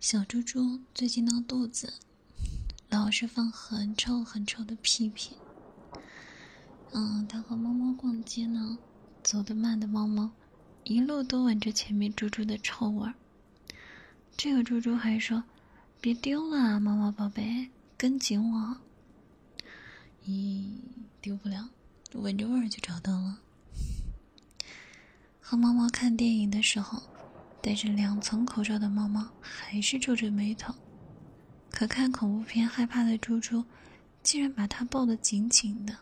小猪猪最近闹肚子，老是放很臭很臭的屁屁。嗯，它和猫猫逛街呢，走得慢的猫猫一路都闻着前面猪猪的臭味儿。这个猪猪还说：“别丢了，猫猫宝贝，跟紧我。”咦，丢不了，闻着味儿就找到了。和猫猫看电影的时候，戴着两层口罩的猫猫还是皱着眉头。可看恐怖片害怕的猪猪，竟然把它抱得紧紧的。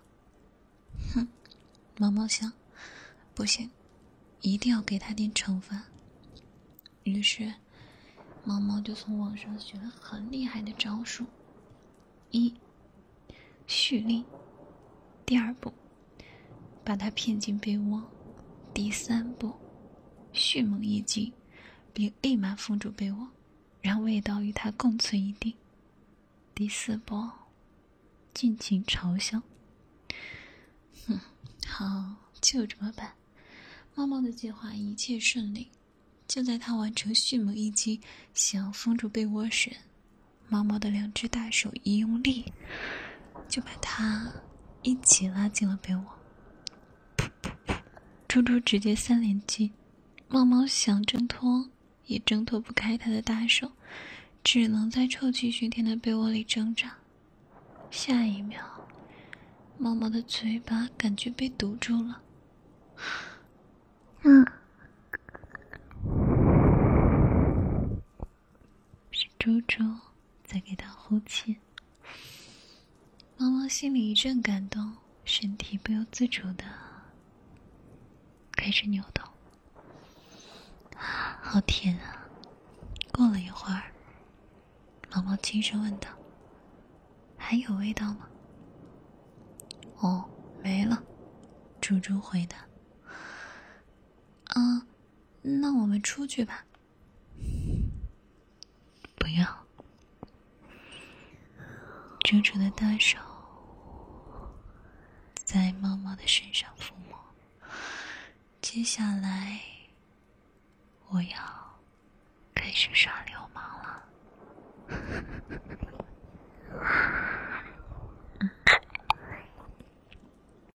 哼，猫猫想，不行，一定要给他点惩罚。于是，猫猫就从网上学了很厉害的招数：一，蓄力；第二步，把它骗进被窝。第三步，迅猛一击，并立马封住被窝，让味道与它共存一地。第四步，尽情嘲笑。哼，好，就这么办。猫猫的计划一切顺利。就在它完成迅猛一击，想要封住被窝时，猫猫的两只大手一用力，就把它一起拉进了被窝。噗噗噗猪猪直接三连击，猫猫想挣脱也挣脱不开他的大手，只能在臭气熏天的被窝里挣扎。下一秒，猫猫的嘴巴感觉被堵住了。嗯，是猪猪在给他呼气。猫猫心里一阵感动，身体不由自主的。开始扭动，好甜啊！过了一会儿，毛毛轻声问道：“还有味道吗？”“哦，没了。”猪猪回答。“啊，那我们出去吧。”“不要。”猪猪的大手在猫猫的身上抚摸。接下来，我要开始耍流氓了。